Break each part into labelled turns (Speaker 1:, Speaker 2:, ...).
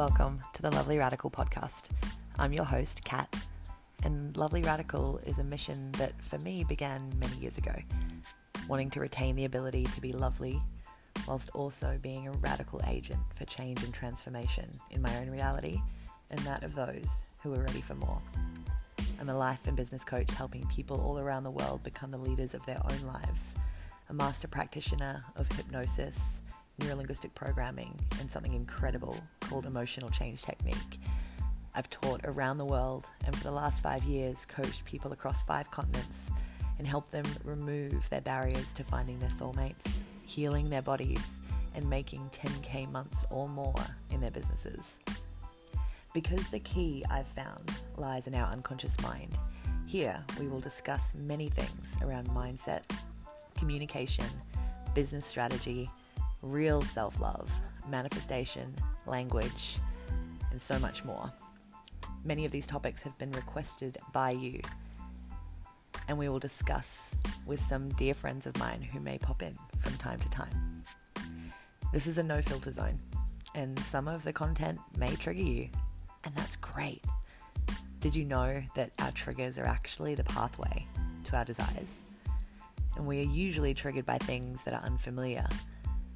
Speaker 1: Welcome to the Lovely Radical podcast. I'm your host, Kat, and Lovely Radical is a mission that for me began many years ago, wanting to retain the ability to be lovely whilst also being a radical agent for change and transformation in my own reality and that of those who are ready for more. I'm a life and business coach helping people all around the world become the leaders of their own lives, a master practitioner of hypnosis, neurolinguistic programming, and something incredible called emotional change technique. I've taught around the world and for the last five years coached people across five continents and helped them remove their barriers to finding their soulmates, healing their bodies, and making 10k months or more in their businesses. Because the key I've found lies in our unconscious mind, here we will discuss many things around mindset, communication, business strategy, real self love, manifestation, language, and so much more. Many of these topics have been requested by you, and we will discuss with some dear friends of mine who may pop in from time to time. This is a no filter zone, and some of the content may trigger you and that's great. Did you know that our triggers are actually the pathway to our desires? And we are usually triggered by things that are unfamiliar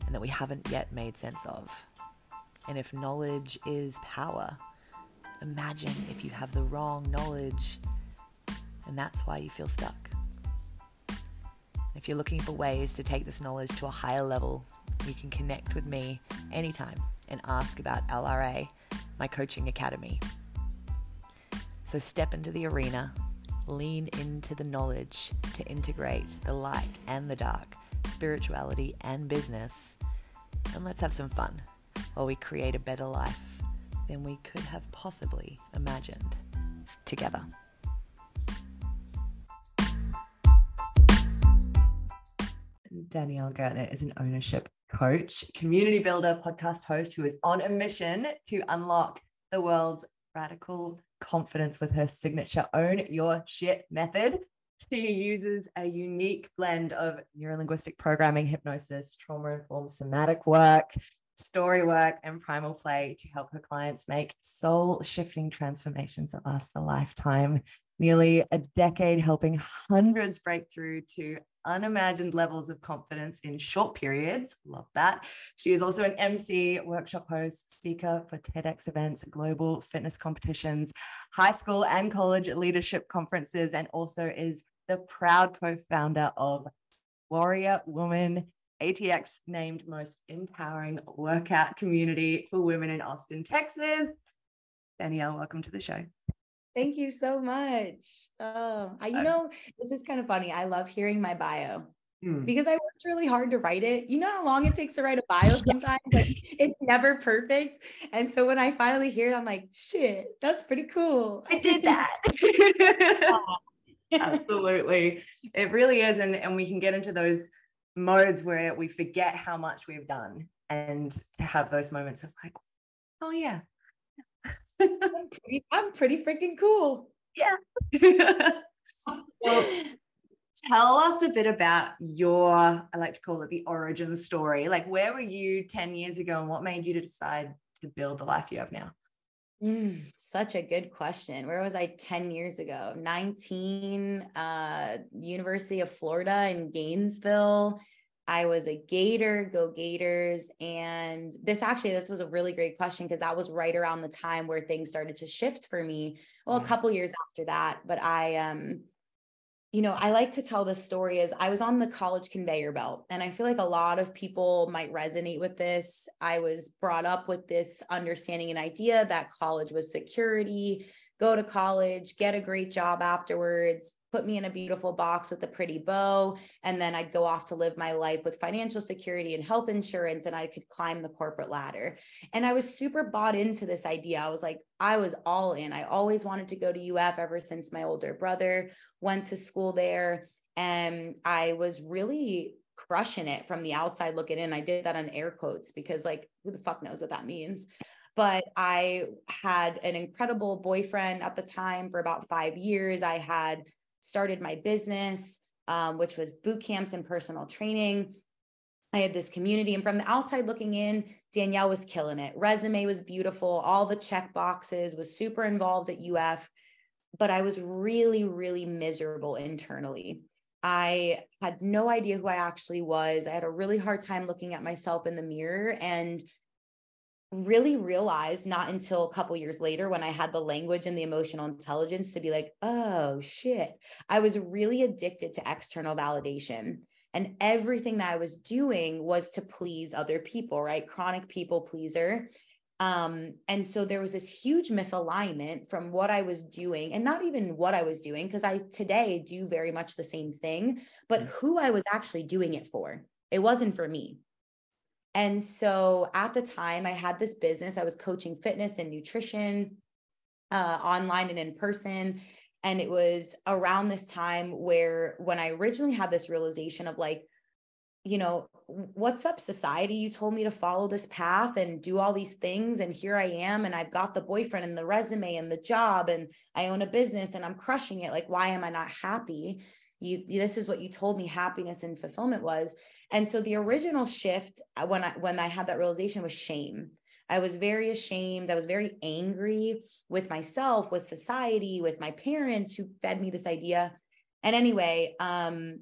Speaker 1: and that we haven't yet made sense of. And if knowledge is power, imagine if you have the wrong knowledge and that's why you feel stuck. If you're looking for ways to take this knowledge to a higher level, you can connect with me anytime and ask about LRA my coaching academy. So step into the arena, lean into the knowledge to integrate the light and the dark, spirituality and business, and let's have some fun while we create a better life than we could have possibly imagined together. Danielle Gertner is an ownership coach, community builder, podcast host who is on a mission to unlock the world's radical confidence with her signature own your shit method. She uses a unique blend of neurolinguistic programming, hypnosis, trauma informed somatic work, story work, and primal play to help her clients make soul shifting transformations that last a lifetime. Nearly a decade helping hundreds break through to unimagined levels of confidence in short periods. Love that. She is also an MC, workshop host, speaker for TEDx events, global fitness competitions, high school and college leadership conferences, and also is the proud co founder of Warrior Women. ATX named most empowering workout community for women in Austin, Texas. Danielle, welcome to the show.
Speaker 2: Thank you so much. Oh, I, you uh, know, this is kind of funny. I love hearing my bio mm. because I worked really hard to write it. You know how long it takes to write a bio sometimes? like, it's never perfect. And so when I finally hear it, I'm like, shit, that's pretty cool.
Speaker 1: I did that. Um, Absolutely. It really is. And, and we can get into those modes where we forget how much we've done and to have those moments of like, oh yeah,
Speaker 2: I'm, pretty, I'm pretty freaking cool.
Speaker 1: Yeah. well, tell us a bit about your, I like to call it the origin story. Like, where were you 10 years ago and what made you to decide to build the life you have now?
Speaker 2: Mm, such a good question. Where was I 10 years ago? 19, uh, University of Florida in Gainesville. I was a Gator, go Gators. And this actually, this was a really great question because that was right around the time where things started to shift for me. Well, a couple years after that, but I, um, you know, I like to tell the story is I was on the college conveyor belt, and I feel like a lot of people might resonate with this. I was brought up with this understanding and idea that college was security, go to college, get a great job afterwards, put me in a beautiful box with a pretty bow. And then I'd go off to live my life with financial security and health insurance, and I could climb the corporate ladder. And I was super bought into this idea. I was like, I was all in. I always wanted to go to UF ever since my older brother went to school there. And I was really crushing it from the outside looking in. I did that on air quotes because, like, who the fuck knows what that means? but I had an incredible boyfriend at the time for about five years. I had started my business, um, which was boot camps and personal training. I had this community. And from the outside looking in, Danielle was killing it. Resume was beautiful, all the check boxes, was super involved at UF. But I was really, really miserable internally. I had no idea who I actually was. I had a really hard time looking at myself in the mirror and really realized not until a couple years later when I had the language and the emotional intelligence to be like, oh shit, I was really addicted to external validation. And everything that I was doing was to please other people, right? Chronic people pleaser. Um, and so there was this huge misalignment from what I was doing, and not even what I was doing, because I today do very much the same thing, but mm. who I was actually doing it for. It wasn't for me. And so at the time, I had this business. I was coaching fitness and nutrition uh, online and in person. And it was around this time where, when I originally had this realization of like, you know, what's up, society? You told me to follow this path and do all these things. And here I am. And I've got the boyfriend and the resume and the job, and I own a business and I'm crushing it. Like, why am I not happy? You, this is what you told me happiness and fulfillment was. And so the original shift uh, when I when I had that realization was shame. I was very ashamed. I was very angry with myself, with society, with my parents who fed me this idea. And anyway, um,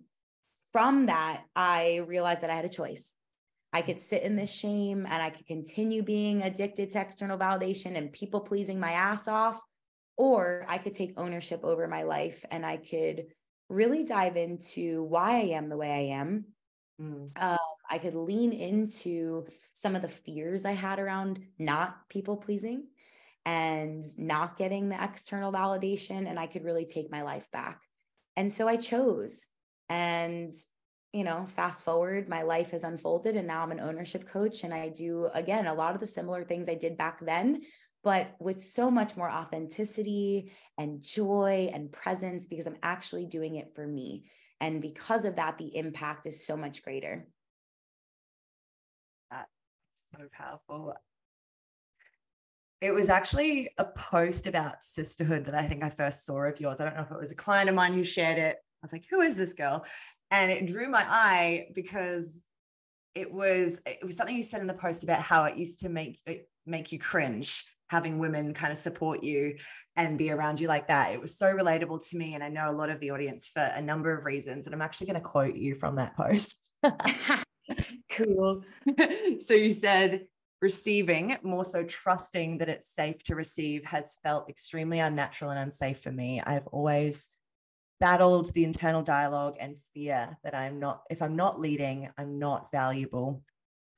Speaker 2: from that, I realized that I had a choice. I could sit in this shame and I could continue being addicted to external validation and people pleasing my ass off, or I could take ownership over my life and I could really dive into why I am the way I am, Mm. Um, I could lean into some of the fears I had around not people pleasing and not getting the external validation, and I could really take my life back. And so I chose. And, you know, fast forward, my life has unfolded, and now I'm an ownership coach. And I do, again, a lot of the similar things I did back then, but with so much more authenticity and joy and presence because I'm actually doing it for me. And because of that, the impact is so much greater.
Speaker 3: That's so powerful. It was actually a post about sisterhood that I think I first saw of yours. I don't know if it was a client of mine who shared it. I was like, who is this girl? And it drew my eye because it was it was something you said in the post about how it used to make it make you cringe having women kind of support you and be around you like that. It was so relatable to me. And I know a lot of the audience for a number of reasons. And I'm actually going to quote you from that post.
Speaker 2: cool.
Speaker 3: so you said, receiving, more so trusting that it's safe to receive, has felt extremely unnatural and unsafe for me. I've always battled the internal dialogue and fear that I'm not, if I'm not leading, I'm not valuable.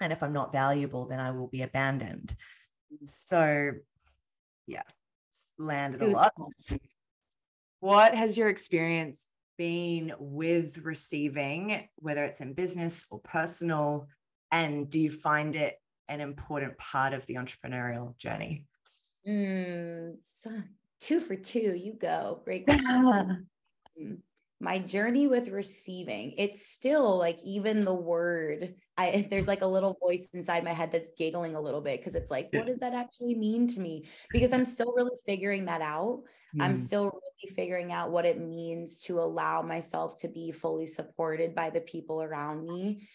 Speaker 3: And if I'm not valuable, then I will be abandoned. So, yeah, landed a lot. What has your experience been with receiving, whether it's in business or personal? And do you find it an important part of the entrepreneurial journey?
Speaker 2: Mm, so two for two, you go. Great question. My journey with receiving it's still like even the word i there's like a little voice inside my head that's giggling a little bit because it's like what does that actually mean to me? Because i'm still really figuring that out. Mm. i'm still really figuring out what it means to allow myself to be fully supported by the people around me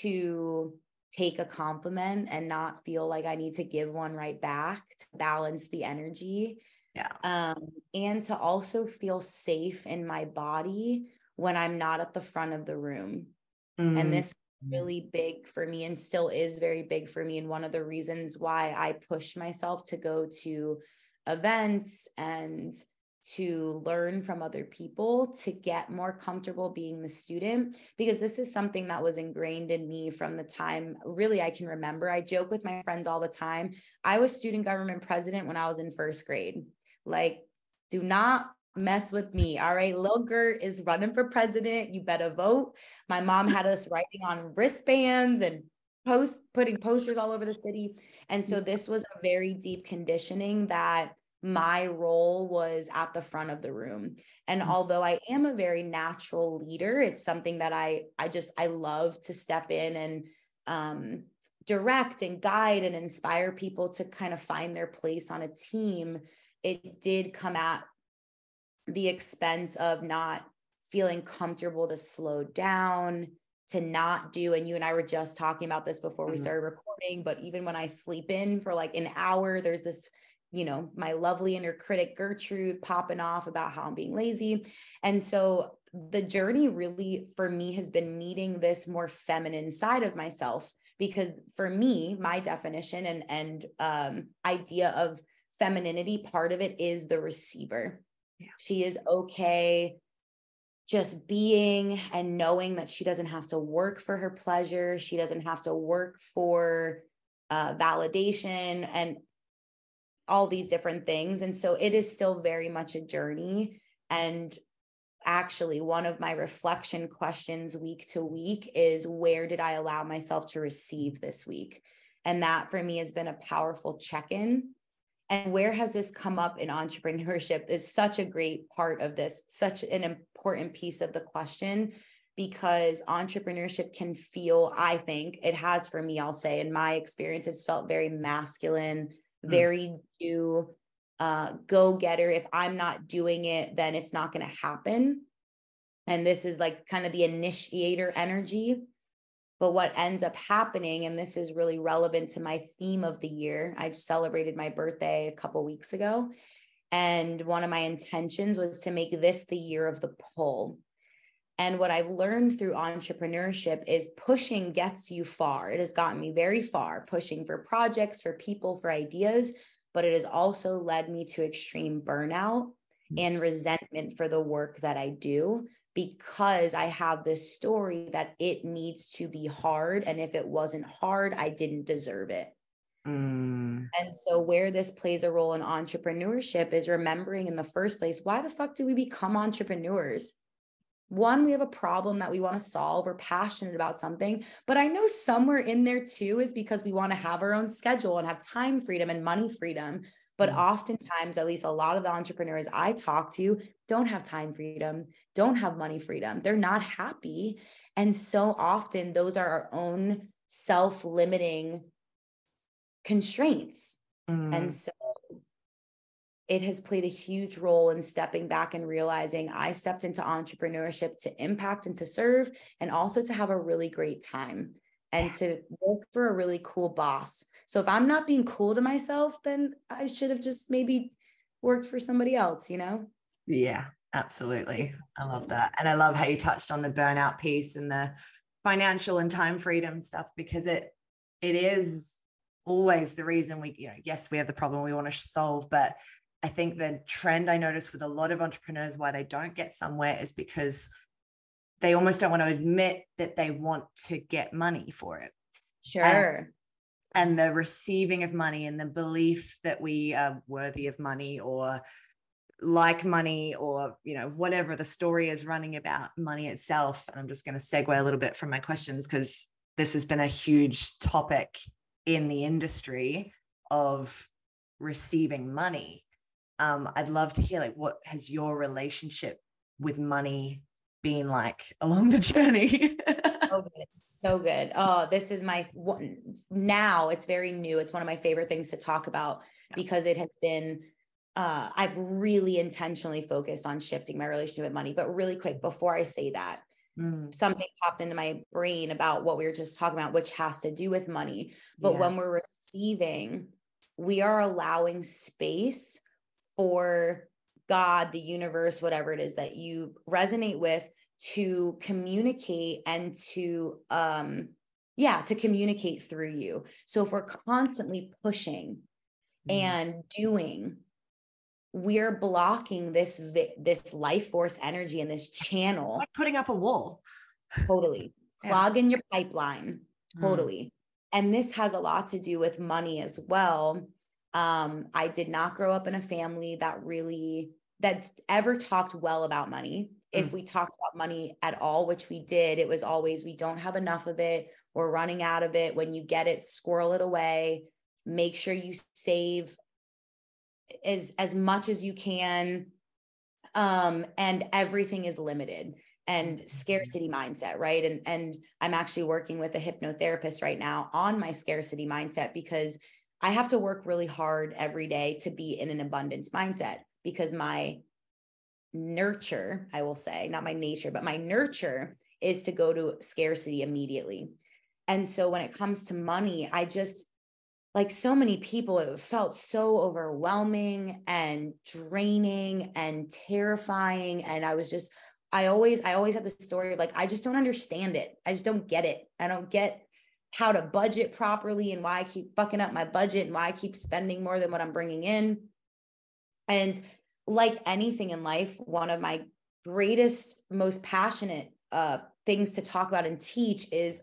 Speaker 2: to take a compliment and not feel like i need to give one right back to balance the energy
Speaker 3: yeah.
Speaker 2: Um, and to also feel safe in my body when I'm not at the front of the room. Mm. And this really big for me and still is very big for me. And one of the reasons why I push myself to go to events and to learn from other people to get more comfortable being the student because this is something that was ingrained in me from the time really I can remember. I joke with my friends all the time. I was student government president when I was in first grade. Like, do not mess with me. All right. Lil Gert is running for president. You better vote. My mom had us writing on wristbands and post putting posters all over the city. And so this was a very deep conditioning that my role was at the front of the room. And mm-hmm. although I am a very natural leader, it's something that I I just I love to step in and um direct and guide and inspire people to kind of find their place on a team it did come at the expense of not feeling comfortable to slow down, to not do and you and I were just talking about this before we
Speaker 3: Mhm.
Speaker 2: started recording but even when I sleep in for like an hour there's this you know my lovely inner critic Gertrude popping off about how I'm being lazy and so the journey really for me has been meeting this more feminine side of myself because for me my definition and and um idea of femininity part of it is the receiver.
Speaker 3: Yeah.
Speaker 2: she is okay just being and knowing that she doesn't have to work for her pleasure. She doesn't have to work for uh, validation and all these different things. And so it is still very much a journey. And actually one of my reflection questions week to week is where did i allow myself to receive this week? And that for me has been a powerful check-in and where has this come up in entrepreneurship is such a great part of this such an important piece of the question because entrepreneurship can feel i think it has for me i'll say in my experience it's felt very masculine
Speaker 3: Mm.
Speaker 2: very do uh, go getter if i'm not doing it then it's not going to happen. And this is like kind of the initiator energy but what ends up happening, and this is really relevant to my theme of the year, I celebrated my birthday a couple weeks ago. And one of my intentions was to make this the year of the pull. And what I've learned through entrepreneurship is pushing gets you far. It has gotten me very far, pushing for projects, for people, for ideas, but it has also led me to extreme burnout mm. and resentment for the work that I do because I have this story that it needs to be hard. And if it wasn't hard, I didn't deserve it.
Speaker 3: Mm.
Speaker 2: And so, where this plays a role in entrepreneurship is remembering in the first place why the fuck do we become entrepreneurs? One, we have a problem that we want to solve. We're passionate about something. But I know somewhere in there too is because we want to have our own schedule and have time freedom and money freedom. But
Speaker 3: Mm.
Speaker 2: oftentimes, at least a lot of the entrepreneurs I talk to don't have time freedom, don't have money freedom. They're not happy. And so often, those are our own self limiting constraints.
Speaker 3: Mm.
Speaker 2: And so it has played a huge role in stepping back and realizing I stepped into entrepreneurship to impact and to serve, and also to have a really great time and to work for a really cool boss. So if I'm not being cool to myself, then I should have just maybe worked for somebody else, you know?
Speaker 3: Yeah, absolutely. I love that. And I love how you touched on the burnout piece and the financial and time freedom stuff because it it is always the reason we, you know, yes, we have the problem we want to solve, but I think the trend I notice with a lot of entrepreneurs why they don't get somewhere is because they almost don't want to admit that they want to get money for it.
Speaker 2: Sure.
Speaker 3: And the receiving of money and the belief that we are worthy of money or like money or you know whatever the story is running about money itself. And i'm just going to segue a little bit from my questions because this has been a huge topic in the industry of receiving money. Um, i'd love to hear like what has your relationship with money been like along the journey
Speaker 2: so good so good oh this is my one now it's very new it's one of my favorite things to talk about
Speaker 3: Yeah.
Speaker 2: because it has been uh, I've really intentionally focused on shifting my relationship with money. But really quick, before I say that,
Speaker 3: Mm,
Speaker 2: something popped into my brain about what we were just talking about, which has to do with money. But
Speaker 3: yeah.
Speaker 2: when we're receiving, we are allowing space for God, the universe, whatever it is that you resonate with to communicate and to um yeah, to communicate through you. So if we're constantly pushing
Speaker 3: Mm,
Speaker 2: and doing we're blocking this vi- this life force energy and this channel.
Speaker 3: Like putting up a wall.
Speaker 2: Totally.
Speaker 3: Yeah.
Speaker 2: clogging your pipeline.
Speaker 3: Mm,
Speaker 2: totally. And this has a lot to do with money as well. Um i did not grow up in a family that really that ever talked well about money if
Speaker 3: Mm.
Speaker 2: we talked about money at all which we did it was always we don't have enough of it we're running out of it when you get it squirrel it away make sure you save as as much as you can um and everything is limited and
Speaker 3: Mhm.
Speaker 2: scarcity mindset right and and i'm actually working with a hypnotherapist right now on my scarcity mindset because i have to work really hard every day to be in an abundance mindset because my nurture i will say not my nature but my nurture is to go to scarcity immediately. And so when it comes to money, I just like so many people, it felt so overwhelming and draining and terrifying. And I was just, I always, I always have the story of like, I just don't understand it. I just don't get it. I don't get how to budget properly and why I keep fucking up my budget and why I keep spending more than what I'm bringing in. And like anything in life, one of my greatest, most passionate uh, things to talk about and teach is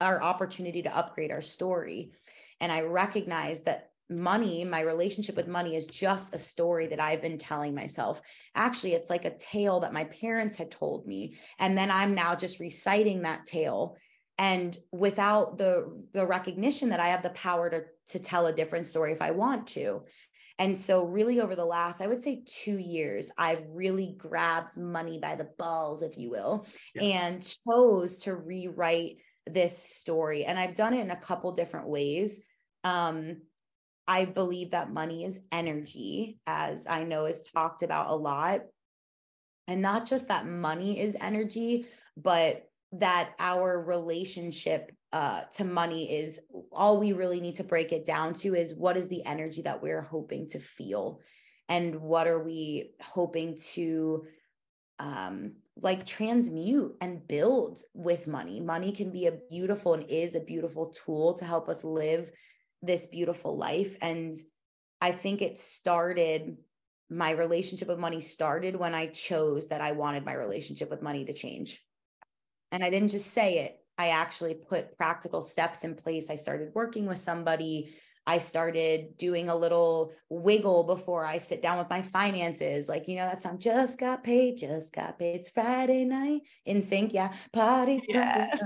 Speaker 2: our opportunity to upgrade our story. And I recognize that money, my relationship with money is just a story that I've been telling myself. Actually, it's like a tale that my parents had told me. And then I'm now just reciting that tale. And without the, the recognition that I have the power to, to tell a different story if I want to. And so, really, over the last, I would say two years, I've really grabbed money by the balls, if you will, yeah. and chose to rewrite this story. And I've done it in a couple different ways. Um, I believe that money is energy, as I know is talked about a lot. And not just that money is energy, but that our relationship uh, to money is all we really need to break it down to is what is the energy that we're hoping to feel and what are we hoping to um, like transmute and build with money. Money can be a beautiful and is a beautiful tool to help us live this beautiful life. And I think it started, my relationship with money started when I chose that I wanted my relationship with money to change. And I didn't just say it, I actually put practical steps in place. I started working with somebody I started doing a little wiggle before I sit down with my finances. Like, you know, that song, just got paid, just got paid. It's Friday night NSYNC. Yeah. Parties.
Speaker 3: Yes.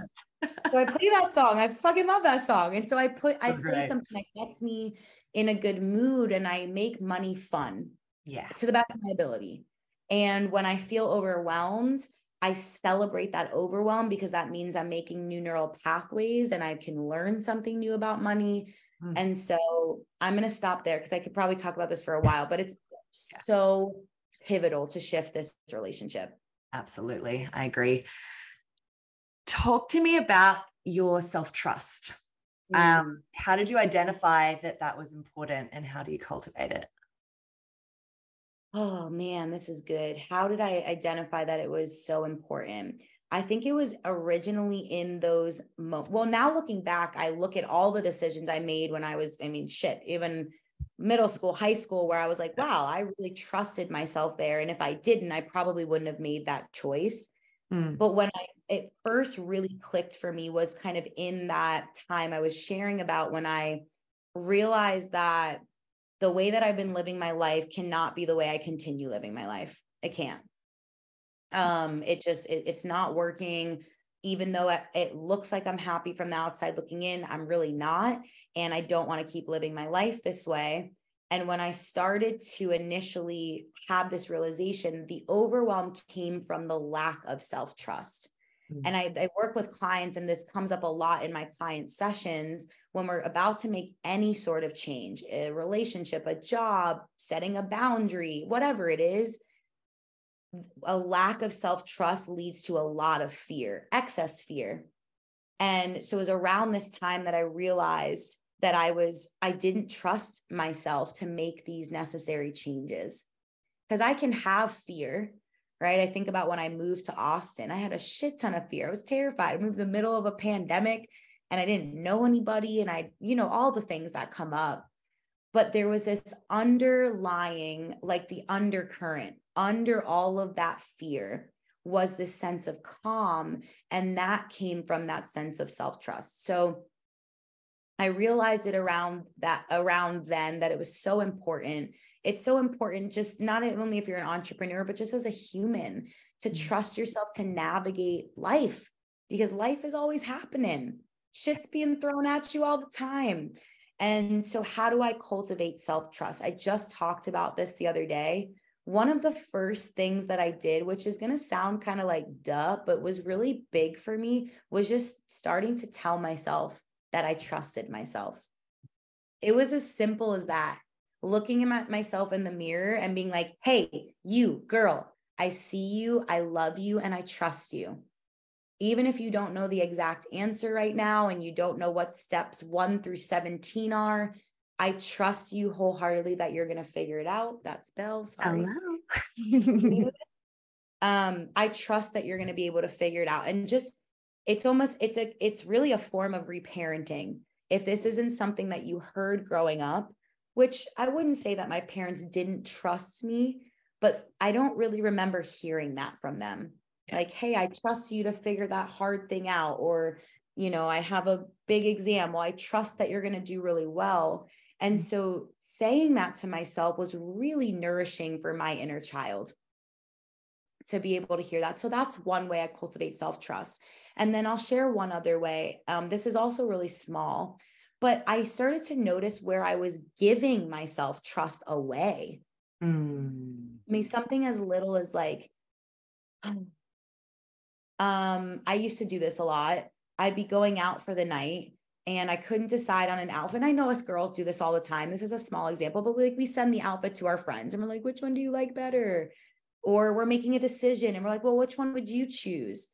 Speaker 2: so I play that song. I fucking love that song. And so I put, I play something that gets me in a good mood and I make money fun.
Speaker 3: Yeah.
Speaker 2: To the best of my ability. And when I feel overwhelmed, I celebrate that overwhelm because that means I'm making new neural pathways and I can learn something new about money Mm. And so I'm going to stop there because I could probably talk about this for a while, but it's yeah. so pivotal to shift this relationship.
Speaker 3: Absolutely. I agree. Talk to me about your self trust. Mm. Um, how did you identify that that was important and how do you cultivate it?
Speaker 2: Oh man, this is good. How did I identify that it was so important? I think it was originally in those. Mo- well, now looking back, I look at all the decisions I made when I was, I mean, shit, even middle school, high school, where I was like, wow, I really trusted myself there. And if I didn't, I probably wouldn't have made that choice. Mm. But when I, it first really clicked for me was kind of in that time I was sharing about when I realized that the way that I've been living my life cannot be the way I continue living my life. It can't. Um it just it, it's not working. Even though it, it looks like i'm happy from the outside looking in i'm really not. And i don't want to keep living my life this way. And when i started to initially have this realization the overwhelm came from the lack of self-trust mm-hmm. and I, I work with clients and this comes up a lot in my client sessions when we're about to make any sort of change a relationship a job setting a boundary whatever it is a lack of self trust leads to a lot of fear, excess fear. And so it was around this time that I realized that I was, I didn't trust myself to make these necessary changes. Because I can have fear, right? I think about when I moved to Austin, I had a shit ton of fear. I was terrified. I moved in the middle of a pandemic and I didn't know anybody. And I, you know, all the things that come up. But there was this underlying, like the undercurrent under all of that fear was this sense of calm. And that came from that sense of self trust. So I realized it around that, around then, that it was so important. It's so important, just not only if you're an entrepreneur, but just as a human to mm-hmm. trust yourself to navigate life because life is always happening. Shit's being thrown at you all the time. And so, how do I cultivate self trust? I just talked about this the other day one of the first things that I did, which is going to sound kind of like duh, but was really big for me, was just starting to tell myself that I trusted myself. It was as simple as that. Looking at myself in the mirror and being like, hey, you girl, I see you, I love you, and I trust you. even if you don't know the exact answer right now and you don't know what steps one through 17 are, I trust you wholeheartedly that you're going to figure it out. That's Belle. Sorry.
Speaker 3: Hello.
Speaker 2: um, I trust that you're going to be able to figure it out. And just, it's almost, it's a, it's really a form of reparenting. If this isn't something that you heard growing up, which I wouldn't say that my parents didn't trust me, but I don't really remember hearing that from them. Like, hey, I trust you to figure that hard thing out. Or, you know, I have a big exam. Well, I trust that you're going to do really well. And mm. so saying that to myself was really nourishing for my inner child to be able to hear that. So that's one way I cultivate self trust. And then I'll share one other way. Um, this is also really small, but I started to notice where I was giving myself trust away. Mm. I mean, something as little as like, um, I used to do this a lot. I'd be going out for the night and I couldn't decide on an outfit. And I know us girls do this all the time. This is a small example, but we, like we send the outfit to our friends and we're like, which one do you like better? Or we're making a decision and we're like, well, which one would you choose?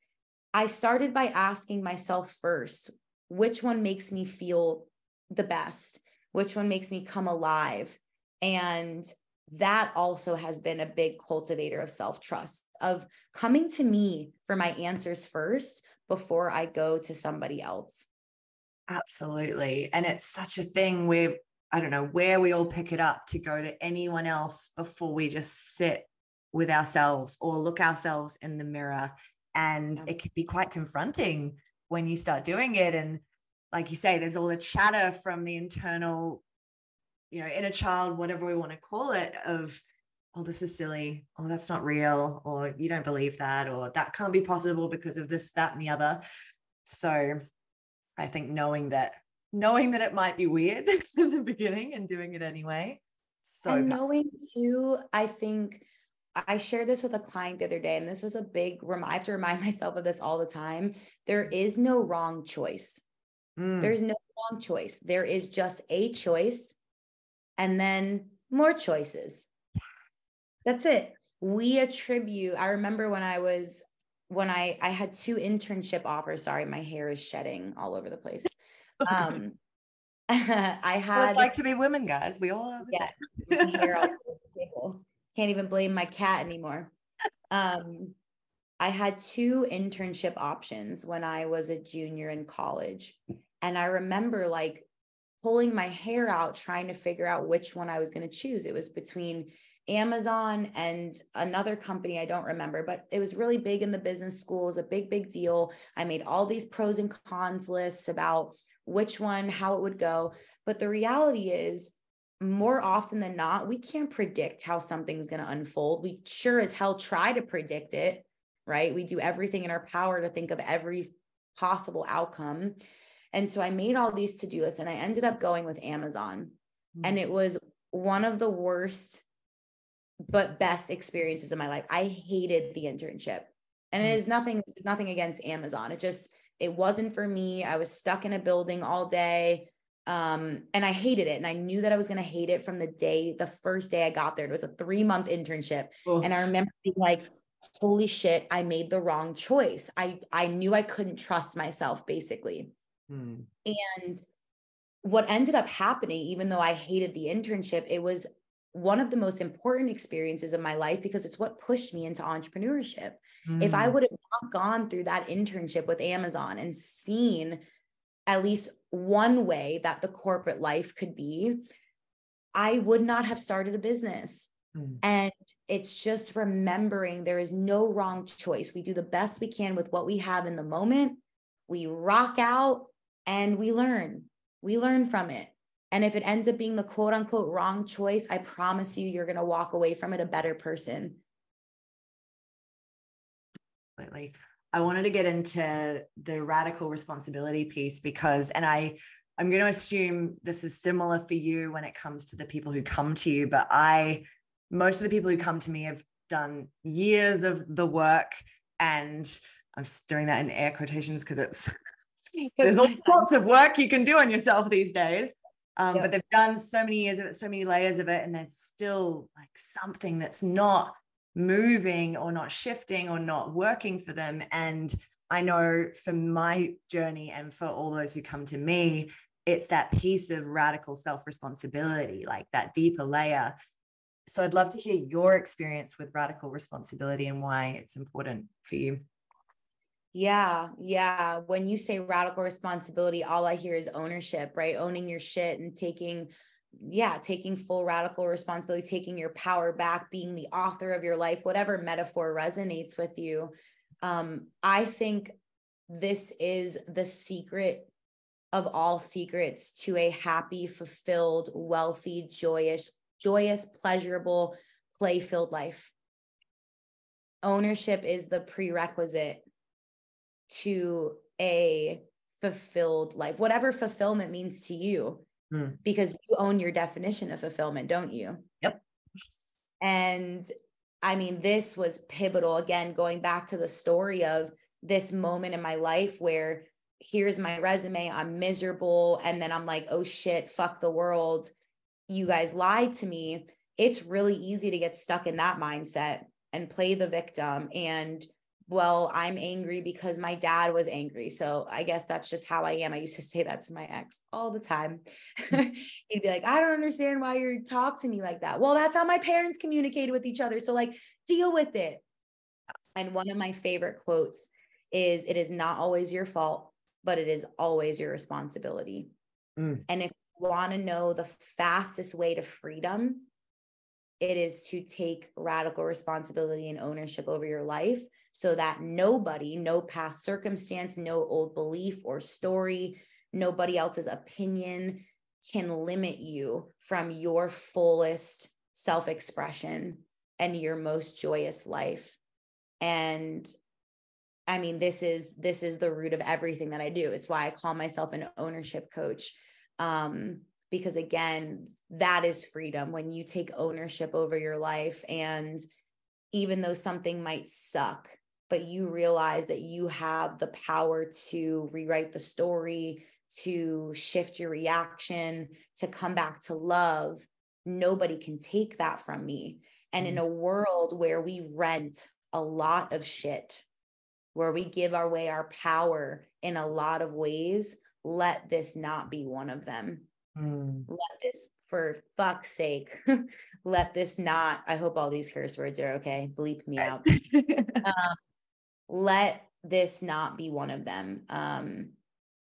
Speaker 2: I started by asking myself first, which one makes me feel the best? Which one makes me come alive? And that also has been a big cultivator of self trust, of coming to me for my answers first before I go to somebody else.
Speaker 3: Absolutely. And it's such a thing where I don't know where we all pick it up to go to anyone else before we just sit with ourselves or look ourselves in the mirror. And it can be quite confronting when you start doing it. And like you say, there's all the chatter from the internal you know inner child whatever we want to call it of oh this is silly oh that's not real or you don't believe that or that can't be possible because of this that and the other so i think knowing that knowing that it might be weird in the beginning and doing it anyway so
Speaker 2: and knowing too i think I shared this with a client the other day, and this was a big reminder. I have to remind myself of this all the time. There is no wrong choice. Mm. There's no wrong choice. There is just a choice and then more choices. That's it. We attribute, I remember when I was when I I had two internship offers. Sorry, my hair is shedding all over the place. Um I had
Speaker 3: well, it's like to be women, guys. We all have
Speaker 2: yeah, hair all table. Can't even blame my cat anymore. Um I had two internship options when I was a junior in college. And I remember like pulling my hair out trying to figure out which one I was going to choose. It was between Amazon and another company I don't remember, but it was really big in the business school. It was a big, big deal. I made all these pros and cons lists about which one, how it would go. But the reality is, more often than not, we can't predict how something's going to unfold. We sure as hell try to predict it, right? We do everything in our power to think of every possible outcome. And so I made all these to do lists and I ended up going with Amazon. Mm-hmm. And it was one of the worst but best experiences of my life. I hated the internship. And mm-hmm. it is nothing, it's nothing against Amazon. It just, it wasn't for me. I was stuck in a building all day. Um, and I hated it. And I knew that I was going to hate it from the day, the first day I got there. It was a three month internship. Oh. And I remember being like, holy shit, I made the wrong choice. I, I knew I couldn't trust myself basically. Hmm. And what ended up happening, even though I hated the internship, it was one of the most important experiences of my life because it's what pushed me into entrepreneurship. Mm. If I hmm. would have not gone through that internship with Amazon and seen at least one way that the corporate life could be, I would not have started a business. Mm. And it's just remembering there is no wrong choice. We do the best we can with what we have in the moment. We rock out and we learn. We learn from it. And if it ends up being the quote unquote wrong choice, I promise you, you're going to walk away from it a better person.
Speaker 3: Completely. I wanted to get into the radical responsibility piece because, and I, I'm going to assume this is similar for you when it comes to the people who come to you, but I, most of the people who come to me have done years of the work and I'm doing that in air quotations because it's there's lots of work you can do on yourself these days. Um, yep. But they've done so many years of it, so many layers of it, and there's still like something that's not moving or not shifting or not working for them. And I know for my journey and for all those who come to me, it's that piece of radical self responsibility, like that deeper layer. So I'd love to hear your experience with radical responsibility and why it's important for you.
Speaker 2: Yeah, yeah. When you say radical responsibility, all I hear is ownership, right? Owning your shit and taking, yeah, taking full radical responsibility, taking your power back, being the author of your life, whatever metaphor resonates with you. Um, I think this is the secret of all secrets to a happy, fulfilled, wealthy, joyous, joyous, pleasurable, play filled life. Ownership is the prerequisite to a fulfilled life, whatever fulfillment means to you, hmm. because you own your definition of fulfillment, don't you?
Speaker 3: Yep.
Speaker 2: And I mean, this was pivotal. Again, going back to the story of this moment in my life where here's my resume, I'm miserable. And then I'm like, oh shit, fuck the world. You guys lied to me. It's really easy to get stuck in that mindset and play the victim and well, I'm angry because my dad was angry. So I guess that's just how I am. I used to say that to my ex all the time. He'd be like, I don't understand why you talk to me like that. Well, that's how my parents communicated with each other. So, like, deal with it. And one of my favorite quotes is It is not always your fault, but it is always your responsibility. Mm. And if want to know the fastest way to freedom, it is to take radical responsibility and ownership over your life so that nobody, no past circumstance, no old belief or story, nobody else's opinion can limit you from your fullest self expression and your most joyous life. And I mean, this is this is the root of everything that I do. It's why I call myself an ownership coach. Um, because again, that is freedom when you take ownership over your life. And even though something might suck, but you realize that you have the power to rewrite the story, to shift your reaction, to come back to love. Nobody can take that from me. And in mm-hmm. a world where we rent a lot of shit, where we give away our power in a lot of ways, let this not be one of them. Mm. Let this, for fuck's sake, let this not. I hope all these curse words are okay. Bleep me out. um, let this not be one of them um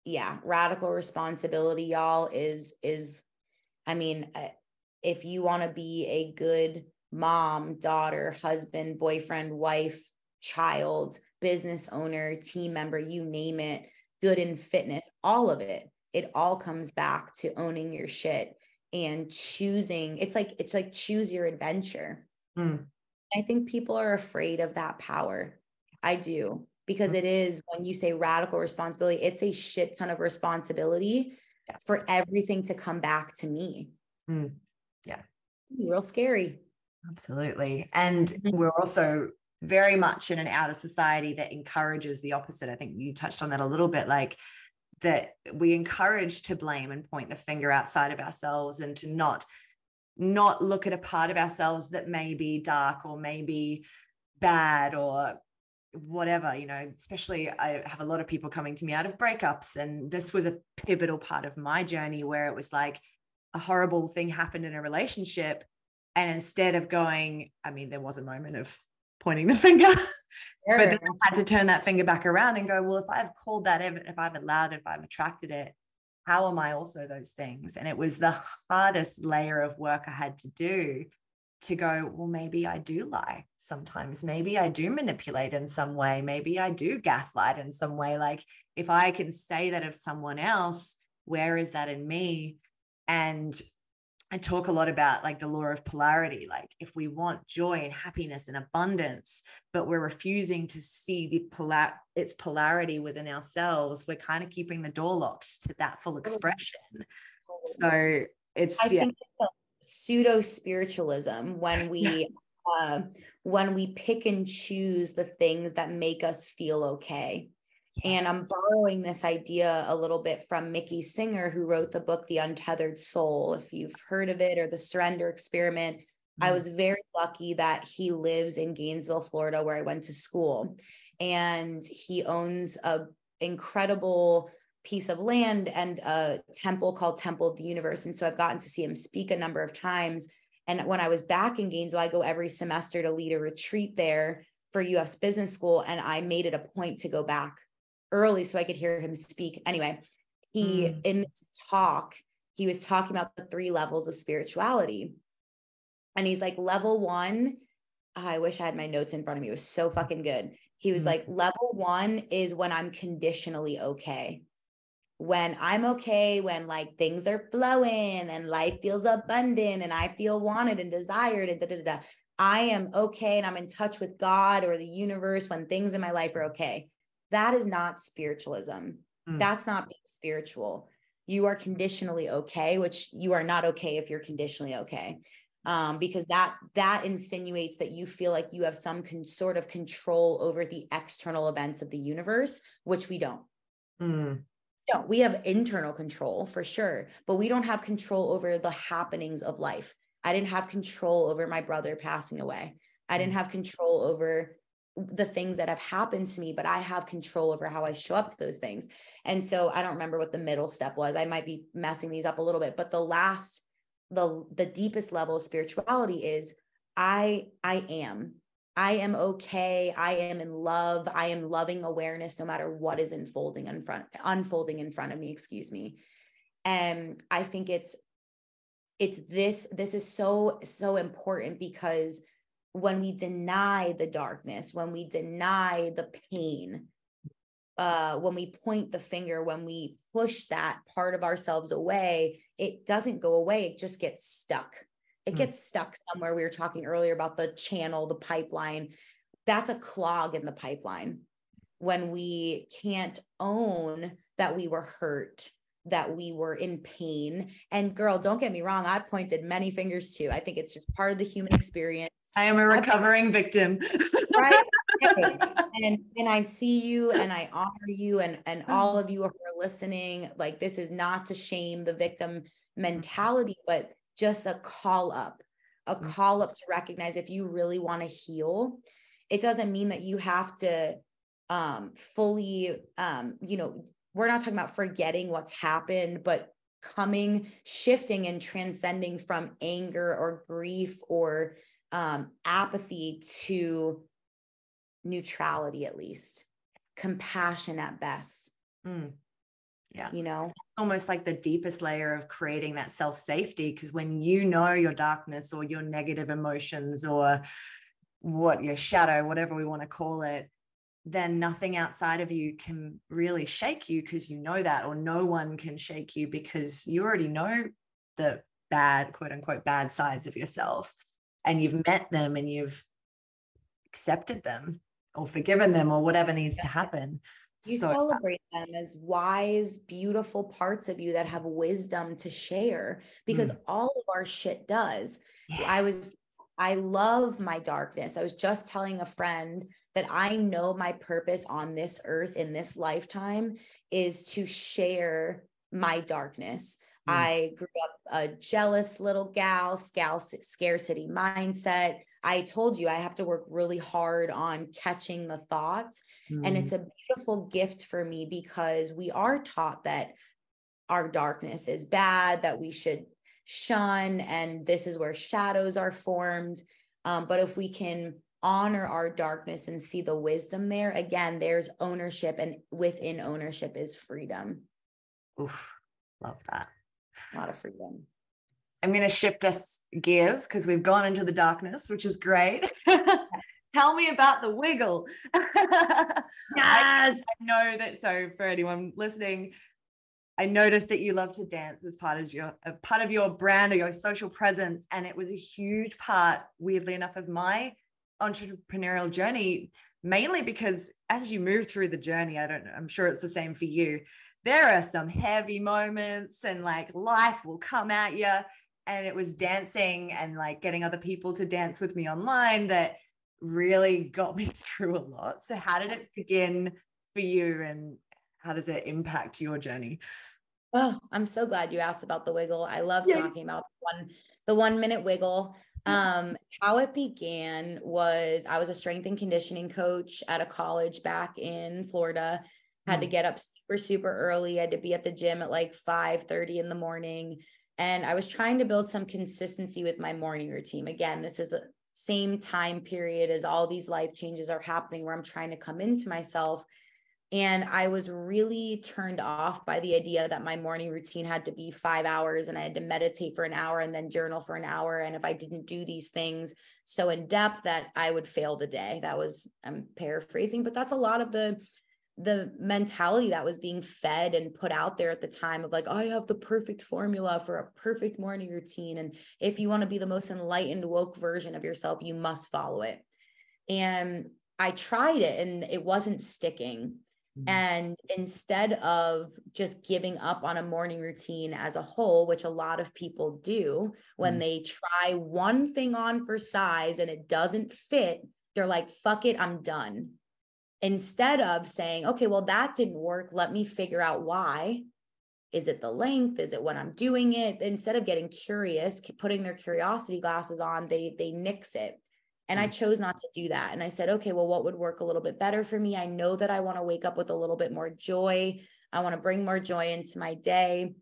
Speaker 2: yeah radical responsibility y'all is is i mean uh, if you want to be a good mom daughter husband boyfriend wife child business owner team member you name it good in fitness all of it it all comes back to owning your shit and choosing it's like it's like choose your adventure mm. i think people are afraid of that power I do because mm-hmm. it is when you say radical responsibility, it's a shit ton of responsibility yes. for everything to come back to me.
Speaker 3: Mm. Yeah.
Speaker 2: Real scary.
Speaker 3: Absolutely. And mm-hmm. we're also very much in an outer society that encourages the opposite. I think you touched on that a little bit like that we encourage to blame and point the finger outside of ourselves and to not not look at a part of ourselves that may be dark or maybe bad or whatever you know especially i have a lot of people coming to me out of breakups and this was a pivotal part of my journey where it was like a horrible thing happened in a relationship and instead of going i mean there was a moment of pointing the finger sure. but then i had to turn that finger back around and go well if i've called that if i've allowed it if i've attracted it how am i also those things and it was the hardest layer of work i had to do to go, well, maybe I do lie sometimes. Maybe I do manipulate in some way. Maybe I do gaslight in some way. Like, if I can say that of someone else, where is that in me? And I talk a lot about like the law of polarity. Like, if we want joy and happiness and abundance, but we're refusing to see the polar its polarity within ourselves, we're kind of keeping the door locked to that full expression. So it's I yeah. think it's
Speaker 2: pseudo spiritualism when we yeah. uh, when we pick and choose the things that make us feel okay. And I'm borrowing this idea a little bit from Mickey Singer, who wrote the book The Untethered Soul. If you've heard of it or the Surrender Experiment, mm-hmm. I was very lucky that he lives in Gainesville, Florida, where I went to school. and he owns a incredible piece of land and a temple called Temple of the Universe. And so I've gotten to see him speak a number of times. And when I was back in Gainesville, I go every semester to lead a retreat there for UF's business school. And I made it a point to go back early so I could hear him speak. Anyway, he, mm. in this talk, he was talking about the three levels of spirituality. And he's like, level one, I wish I had my notes in front of me. It was so fucking good. He was mm. like, level one is when I'm conditionally okay when I'm okay, when like things are flowing and life feels abundant and I feel wanted and desired and da da da, I am okay and I'm in touch with God or the universe when things in my life are okay. That is not spiritualism. Mm. That's not being spiritual. You are conditionally okay, which you are not okay if you're conditionally okay. Um, because that that insinuates that you feel like you have some con- sort of control over the external events of the universe, which we don't. Mm no, we have internal control for sure, but we don't have control over the happenings of life. I didn't have control over my brother passing away. I didn't mm. have control over the things that have happened to me, but I have control over how I show up to those things. And so I don't remember what the middle step was. I might be messing these up a little bit, but the last the the deepest level of spirituality is I I am I am okay. I am in love. I am loving awareness no matter what is unfolding in front unfolding in front of me, excuse me. And I think it's it's this this is so so important because when we deny the darkness, when we deny the pain, uh, when we point the finger, when we push that part of ourselves away, it doesn't go away. It just gets stuck it mm. gets stuck somewhere. We were talking earlier about the channel, the pipeline. That's a clog in the pipeline when we can't own that we were hurt, that we were in pain. And girl, don't get me wrong, I pointed many fingers too. I think it's just part of the human experience.
Speaker 3: I am a recovering victim.
Speaker 2: right. and and I see you and I honor you and and all of you who are listening. Like this is not to shame the victim mentality, but just a call up, a mm. call up to recognize if you really want to heal. It doesn't mean that you have to um fully um you know we're not talking about forgetting what's happened but coming shifting and transcending from anger or grief or um apathy to neutrality at least compassion at best mm.
Speaker 3: Yeah.
Speaker 2: You know,
Speaker 3: almost like the deepest layer of creating that self safety. Because when you know your darkness or your negative emotions or what your shadow, whatever we want to call it, then nothing outside of you can really shake you because you know that, or no one can shake you because you already know the bad, quote unquote, bad sides of yourself. And you've met them and you've accepted them or forgiven them or whatever needs to happen.
Speaker 2: You so, celebrate them as wise, beautiful parts of you that have wisdom to share because mm. all of our shit does. Yeah. I was, I love my darkness. I was just telling a friend that I know my purpose on this earth in this lifetime is to share my darkness. Mm. I grew up a jealous little gal, scarcity mindset. I told you I have to work really hard on catching the thoughts. Mm. And it's mm. a beautiful gift for me because we are taught that our darkness is bad, that we should shun, and this is where shadows are formed. Um, but if we can honor our darkness and see the wisdom there, again, there's ownership, and within ownership is freedom.
Speaker 3: Oof, love that.
Speaker 2: A lot of freedom.
Speaker 3: I'm going to shift us gears because we've gone into the darkness, which is great. Tell me about the wiggle.
Speaker 2: yes.
Speaker 3: I, I know that. So, for anyone listening, I noticed that you love to dance as part of your uh, part of your brand or your social presence, and it was a huge part, weirdly enough, of my entrepreneurial journey. Mainly because as you move through the journey, I don't know, I'm sure it's the same for you. There are some heavy moments, and like life will come at you and it was dancing and like getting other people to dance with me online that really got me through a lot. So how did it begin for you and how does it impact your journey?
Speaker 2: Oh, I'm so glad you asked about the wiggle. I love yeah. talking about one the one minute wiggle. Um, how it began was I was a strength and conditioning coach at a college back in Florida. Had to mm. get up super, super early. I had to be at the gym at like 5 30 in the morning. And I was trying to build some consistency with my morning routine. Again, this is the same time period as all these life changes are happening where I'm trying to come into myself and I was really turned off by the idea that my morning routine had to be five hours and I had to meditate for an hour and then journal for an hour. And if I didn't do these things so in depth that I would fail the day. That was, I'm paraphrasing, but that's a lot of the the mentality that was being fed and put out there at the time of like, oh, I have the perfect formula for a perfect morning routine. And if you want to be the most enlightened, woke version of yourself, you must follow it. And I tried it and it wasn't sticking. Mm-hmm. And instead of just giving up on a morning routine as a whole, which a lot of people do when mm-hmm. they try one thing on for size and it doesn't fit, they're like, fuck it, I'm done. Instead of saying, okay, well, that didn't work. Let me figure out why. Is it the length? Is it when I'm doing it? Instead of getting curious, putting their curiosity glasses on, they they nix it. And I mm. chose not to do that. And I said, okay, well, what would work a little bit better for me? I know that I want to wake up with a little bit more joy. I want to bring more joy into my day.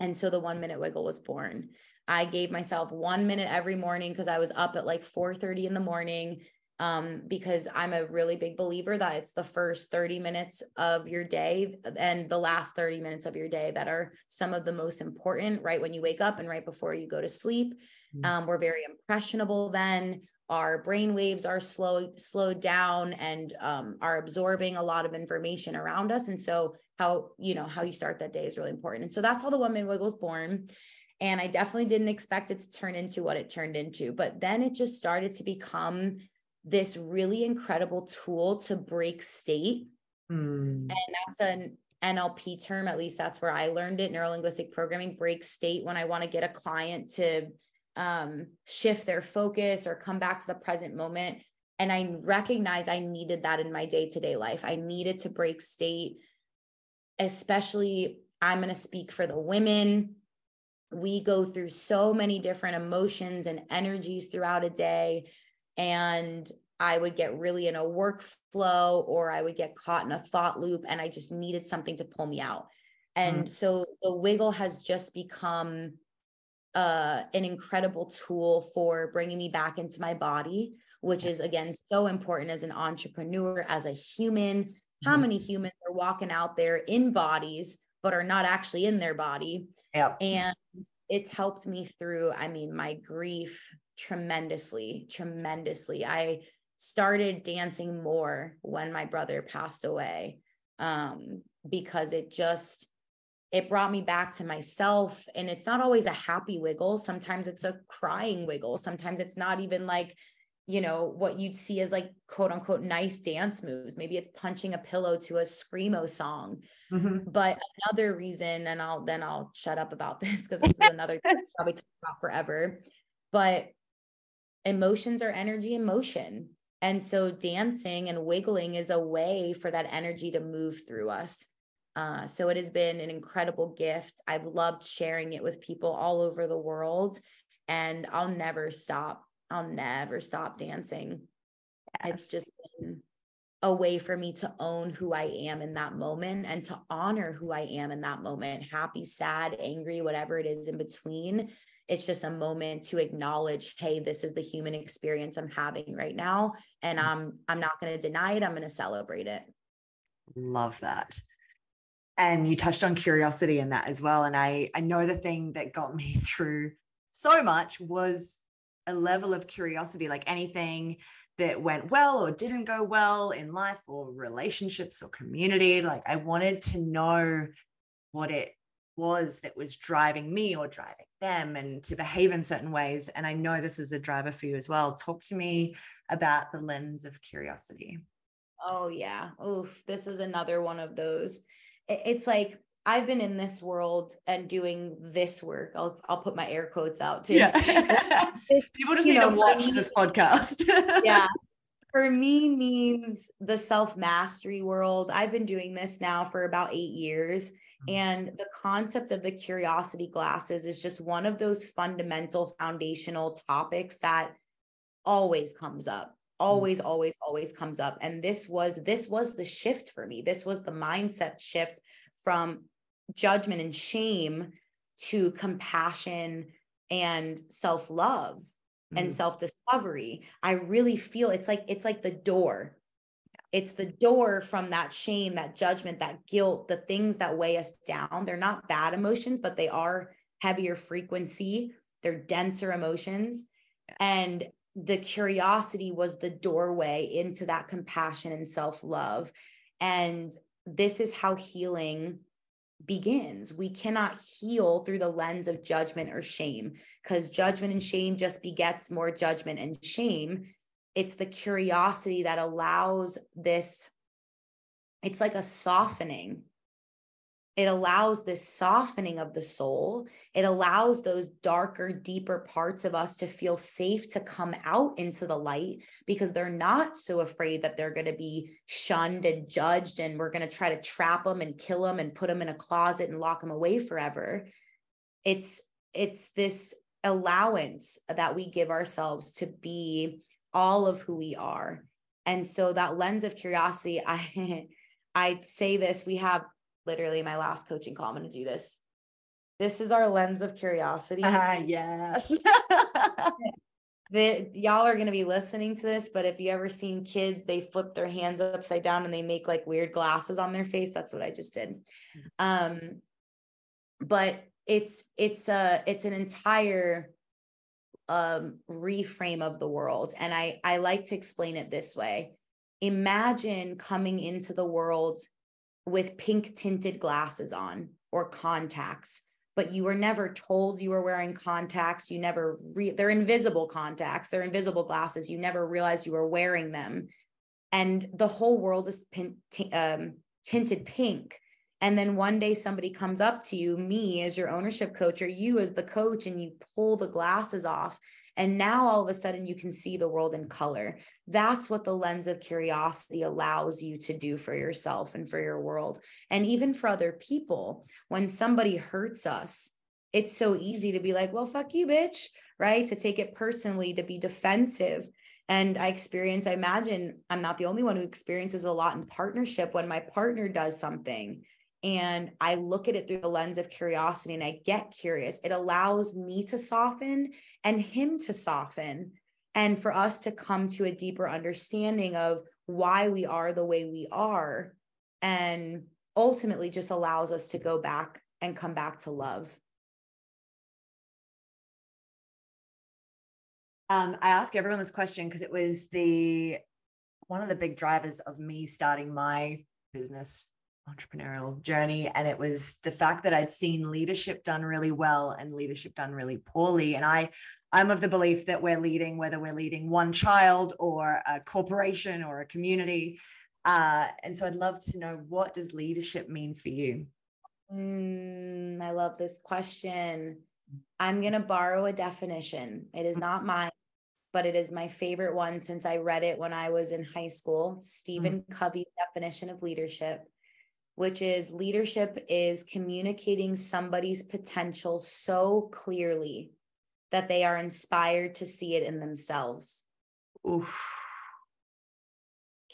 Speaker 2: And so the one minute wiggle was born. I gave myself one minute every morning because I was up at like 4 30 in the morning. Um, because I'm a really big believer that it's the first 30 minutes of your day and the last 30 minutes of your day that are some of the most important, right? When you wake up and right before you go to sleep. Mm. Um, we're very impressionable then our brain waves are slow slowed down and um, are absorbing a lot of information around us. And so how you know how you start that day is really important. And so that's how the one minute wiggle was born. And i definitely didn't expect it to turn into what it turned into but then it just started to become this really incredible tool to break state. Mm. and that's an nlp term at least that's where i learned it neurolinguistic programming break state when i want to get a client to um, shift their focus or come back to the present moment. And I recognize I needed that in my day to day life. I needed to break state, especially I'm going to speak for the women. We go through so many different emotions and energies throughout a day. And I would get really in a workflow or I would get caught in a thought loop and I just needed something to pull me out. And mm. so the wiggle has just become uh, an incredible tool for bringing me back into my body, which is again so important as an entrepreneur, as a human. How mm-hmm. many humans are walking out there in bodies, but are not actually in their body?
Speaker 3: Yep.
Speaker 2: And it's helped me through, I mean, my grief tremendously, tremendously. I started dancing more when my brother passed away um, because it just, it brought me back to myself and it's not always a happy wiggle. Sometimes it's a crying wiggle. Sometimes it's not even like you know what you'd see as like quote unquote nice dance moves. Maybe it's punching a pillow to a screamo song. Mm-hmm. but another reason and i'll then i'll shut up about this because this is another thing probably talk about forever. But emotions are energy and motion. And so dancing and wiggling is a way for that energy to move through us uh, so it has been an incredible gift. I've loved sharing it with people all over the world, and I'll never stop. I'll never stop dancing. It's just been a way for me to own who I am in that moment and to honor who I am in that moment happy, sad, angry, whatever it is in between. It's just a moment to acknowledge, hey, this is the human experience I'm having right now. And I'm mm-hmm. I'm not going to deny it. I'm going to celebrate it.
Speaker 3: Love that and you touched on curiosity in that as well. And i i know the thing that got me through so much was a level of curiosity like anything that went well or didn't go well in life or relationships or community. Like i wanted to know what it was that was driving me or driving them and to behave in certain ways. And i know this is a driver for you as well. Talk to me about the lens of curiosity.
Speaker 2: Oh yeah. Oof. This is another one of those it's like I've been in this world and doing this work. I'll I'll put my air quotes out too.
Speaker 3: Yeah. People just need know, to watch me, this podcast.
Speaker 2: yeah. For me means the self-mastery world. I've been doing this now for about 8 years Mm-hmm. And the concept of the curiosity glasses is just one of those fundamental foundational topics that always comes up always always always comes up. And this was this was the shift for me. This was the mindset shift from judgment and shame to compassion and self-love mm. and self-discovery. I really feel it's like it's like the door. It's the door from that shame that judgment that guilt the things that weigh us down. They're not bad emotions but they are heavier frequency. They're denser emotions. And the curiosity was the doorway into that compassion and self love. And this is how healing begins. We cannot heal through the lens of judgment or shame because judgment and shame just begets more judgment and shame. It's the curiosity that allows this, it's like a softening it allows this softening of the soul. It allows those darker, deeper parts of us to feel safe to come out into the light because they're not so afraid that they're going to be shunned and judged and we're going to try to trap them and kill them and put them in a closet and lock them away forever. It's it's this allowance that we give ourselves to be all of who we are. And so that lens of curiosity, I I say this, we have literally my last coaching call. I'm going to do this. This is our lens of curiosity.
Speaker 3: Ah, yes.
Speaker 2: that y'all are going to be listening to this, but if you ever seen kids, they flip their hands upside down and they make like weird glasses on their face. That's what I just did. Mm-hmm. Um, but it's it's a it's an entire um reframe of the world and i i like to explain it this way imagine coming into the world with pink tinted glasses on or contacts but you were never told you were wearing contacts. You never re- they're invisible contacts. They're invisible glasses. You never realized you were wearing them. And the whole world is pin- t- um, tinted pink. And then one day somebody comes up to you me as your ownership coach or you as the coach and you pull the glasses off and now all of a sudden you can see the world in color. That's what the lens of curiosity allows you to do for yourself and for your world. And even for other people, when somebody hurts us, it's so easy to be like, well, fuck you, bitch, right? To take it personally, to be defensive. And I experience, I imagine I'm not the only one who experiences a lot in partnership when my partner does something and I look at it through the lens of curiosity and I get curious. It allows me to soften and him to soften and for us to come to a deeper understanding of why we are the way we are and ultimately just allows us to go back and come back to love.
Speaker 3: Um, I ask everyone this question because it was the one of the big drivers of me starting my business entrepreneurial journey and it was the fact that I'd seen leadership done really well and leadership done really poorly. And I I'm of the belief that we're leading whether we're leading one child or a corporation or a community. Uh, and so I'd love to know what does leadership mean for you?
Speaker 2: Mm, I love this question. I'm going to borrow a definition. It is not mine but it is my favorite one since I read it when I was in high school. Stephen mm. Covey's definition of leadership which is leadership is communicating somebody's potential so clearly that they are inspired to see it in themselves. Oof.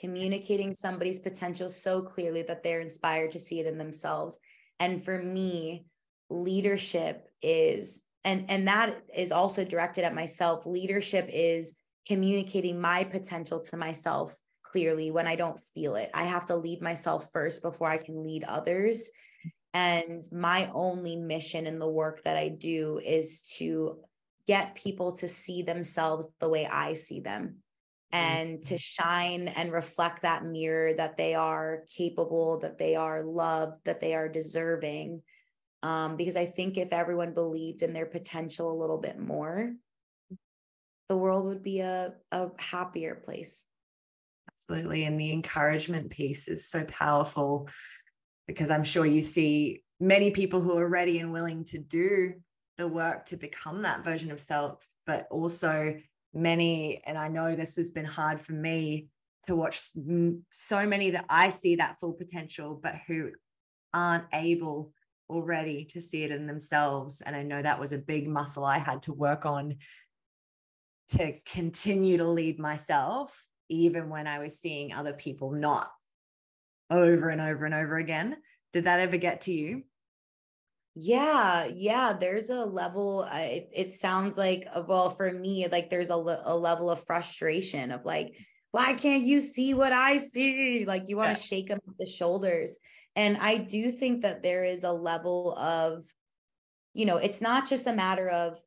Speaker 2: Communicating somebody's potential so clearly that they're inspired to see it in themselves. And for me, leadership is and and that is also directed at myself. Leadership is communicating my potential to myself clearly when I don't feel it. I have to lead myself first before I can lead others. And my only mission in the work that I do is to get people to see themselves the way I see them and to shine and reflect that mirror that they are capable, that they are loved, that they are deserving. Um, because I think if everyone believed in their potential a little bit more, the world would be a, a happier place.
Speaker 3: Absolutely. And the encouragement piece is so powerful because I'm sure you see many people who are ready and willing to do the work to become that version of self, but also many, and I know this has been hard for me to watch so many that I see that full potential, but who aren't able already to see it in themselves. And I know that was a big muscle I had to work on to continue to lead myself, even when I was seeing other people not over and over and over again. Did that ever get to you?
Speaker 2: Yeah, yeah, there's a level uh, it, it sounds like uh, well for me like there's a, a level of frustration of like why can't you see what I see? Like you want to yeah. shake them the shoulders. And I do think that there is a level of you know, it's not just a matter of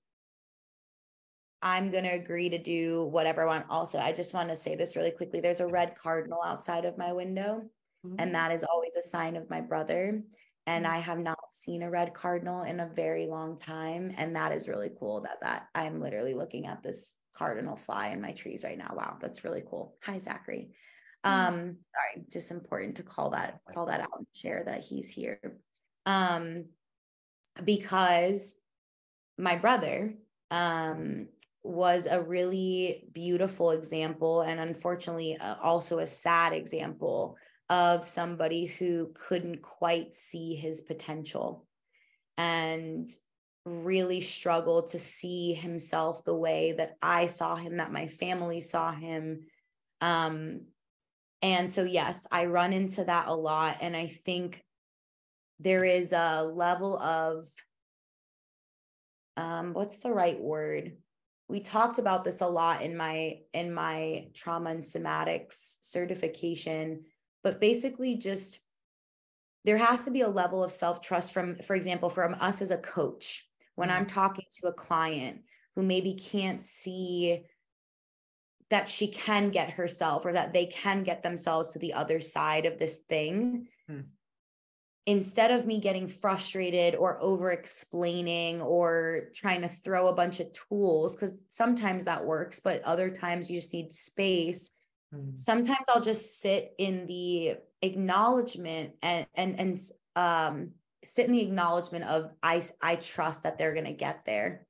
Speaker 2: I'm going to agree to do whatever I want. Also, I just want to say this really quickly. There's a red cardinal outside of my window, mm-hmm. and that is always a sign of my brother. And mm-hmm. I have not seen a red cardinal in a very long time. And that is really cool that that I'm literally looking at this cardinal fly in my trees right now. Wow, that's really cool. Hi, Zachary. Mm-hmm. Um, sorry, just important to call that, call that out and share that he's here. Um, because my brother, um, was a really beautiful example and unfortunately uh, also a sad example of somebody who couldn't quite see his potential and really struggled to see himself the way that I saw him, that my family saw him. Um, and so, yes, I run into that a lot. And I think there is a level of, um, what's the right word? We talked about this a lot in my in my trauma and somatics certification but basically just there has to be a level of self-trust from for example from us as a coach when i'm mm-hmm. talking to a client who maybe can't see that she can get herself or that they can get themselves to the other side of this thing hmm instead of me getting frustrated or over explaining or trying to throw a bunch of tools because sometimes that works but other times you just need space mm. sometimes i'll just sit in the acknowledgement and and and um sit in the acknowledgement of i i trust that they're going to get there.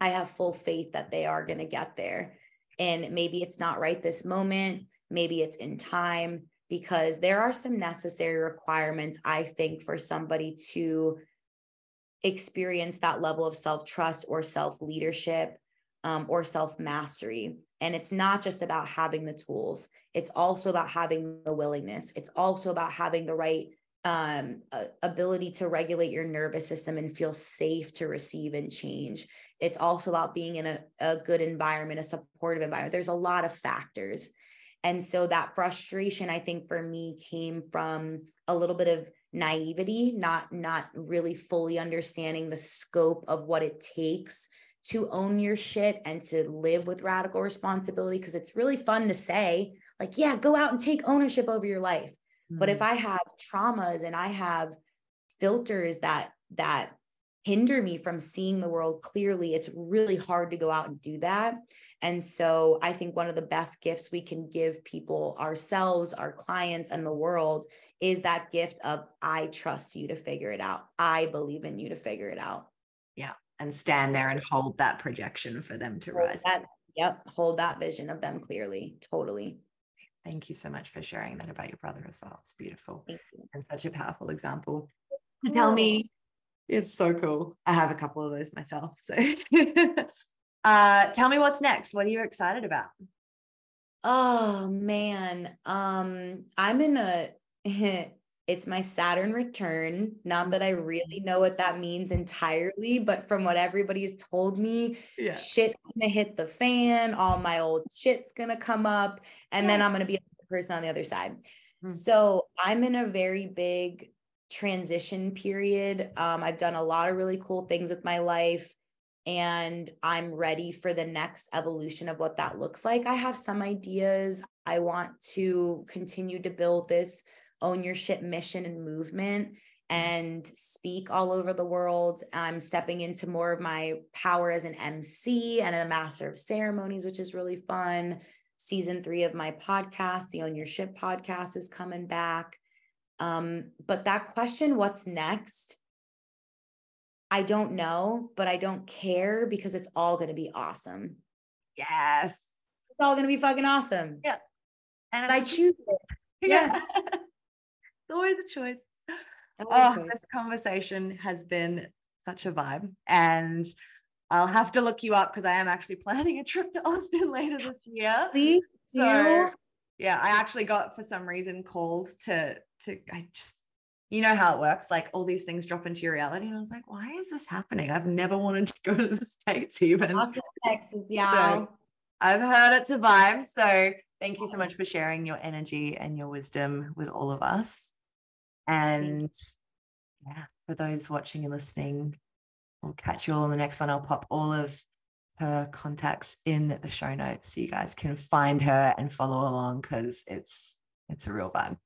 Speaker 2: I have full faith that they are going to get there. And maybe it's not right this moment. Maybe it's in time because there are some necessary requirements, I think, for somebody to experience that level of self trust or self leadership um, or self mastery. And it's not just about having the tools, it's also about having the willingness, it's also about having the right um, ability to regulate your nervous system and feel safe to receive and change. It's also about being in a, a good environment, a supportive environment. There's a lot of factors. And so that frustration, I think for me came from a little bit of naivety, not not really fully understanding the scope of what it takes to own your shit and to live with radical responsibility because it's really fun to say like yeah go out and take ownership over your life mm-hmm. but if mm-hmm. i have traumas and i have filters that that hinder me from seeing the world clearly it's really hard to go out and do that and so I think one of the best gifts we can give people, ourselves, our clients, and the world is that gift of I trust you to figure it out. I believe in you to figure it out.
Speaker 3: Yeah. And stand there and hold that projection for them to hold rise.
Speaker 2: That, yep. Hold that vision of them clearly. Totally.
Speaker 3: Thank you so much for sharing that about your brother as well. It's beautiful and such a powerful example. Tell me, it's so cool. I have a couple of those myself. So Uh, tell me what's next. What are you excited about?
Speaker 2: Oh man, um, I'm in a. it's my Saturn return. Not that I really know what that means entirely, but from what everybody's told me, yeah. shit gonna hit the fan. All my old shit's gonna come up, and yeah. then I'm gonna be a person on the other side. Hmm. So I'm in a very big transition period. Um, I've done a lot of really cool things with my life and I'm ready for the next evolution of what that looks like. I have some ideas. I want to continue to build this own your shit mission and movement and speak all over the world. I'm stepping into more of my power as an MC and a master of ceremonies, which is really fun. Season three of my podcast, the Own Your Shit podcast, is coming back. Um, but that question, what's next? I don't know, but I don't care because it's all going to be awesome.
Speaker 3: Yes.
Speaker 2: It's all going to be fucking awesome.
Speaker 3: Yeah.
Speaker 2: And I choose it.
Speaker 3: Yeah. yeah. always a choice. Oh, this conversation has been such a vibe. And I'll have to look you up because I am actually planning a trip to Austin later this year.
Speaker 2: Please so,
Speaker 3: yeah, I actually got for some reason called to to I just you know how it works. Like all these things drop into your reality. And I was like, why is this happening? I've never wanted to go to the States even.
Speaker 2: Texas, yeah.
Speaker 3: So I've heard it's a vibe. So thank you so much for sharing your energy and your wisdom with all of us. And yeah, for those watching and listening, we'll catch you all in the next one. I'll pop all of her contacts in the show notes so you guys can find her and follow along because it's it's a real vibe.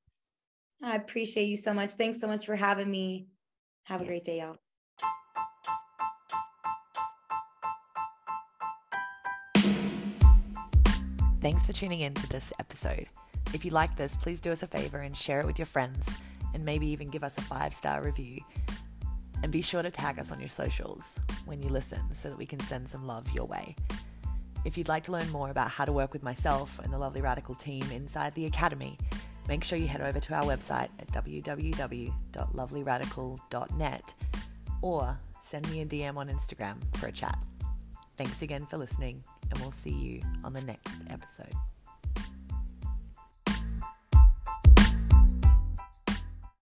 Speaker 2: I appreciate you so much. Thanks so much for having me. Have a great day, y'all.
Speaker 1: Thanks for tuning in to this episode. If you like this, please do us a favor and share it with your friends and maybe even give us a five star review. And be sure to tag us on your socials when you listen so that we can send some love your way. If you'd like to learn more about how to work with myself and the lovely radical team inside the Academy, make sure you head over to our website at www.lovelyradical.net or send me a DM on Instagram for a chat. Thanks again for listening, and we'll see you on the next episode.